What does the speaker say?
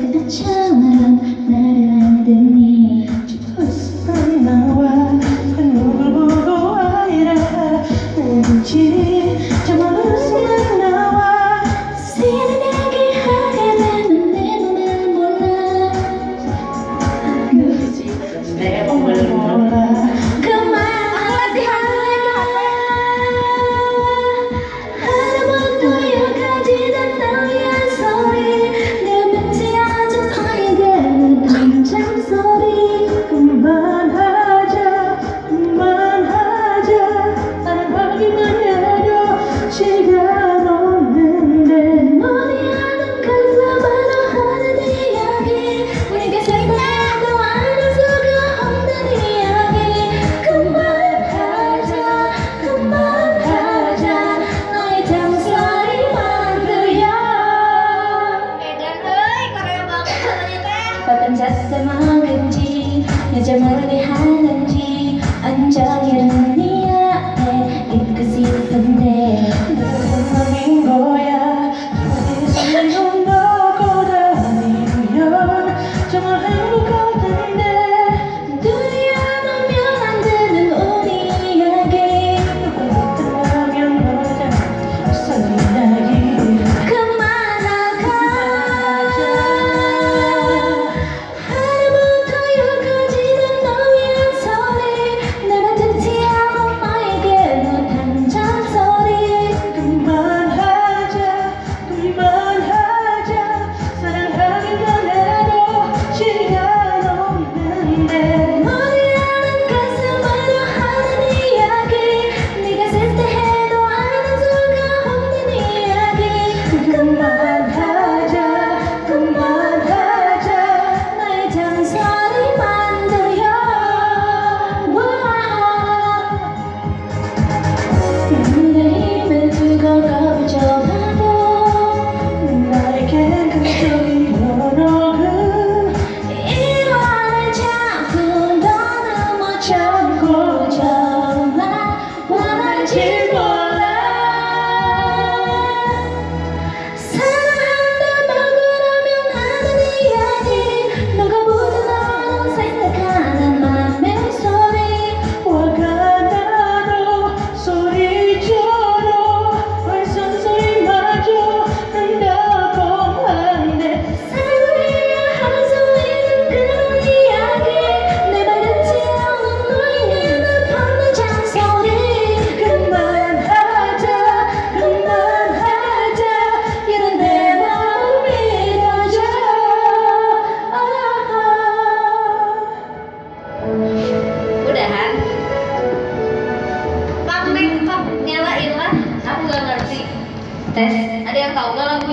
look at the child. 자세 먹은지 요즘 어디 하는지 안정이는 结果です。ありがとう。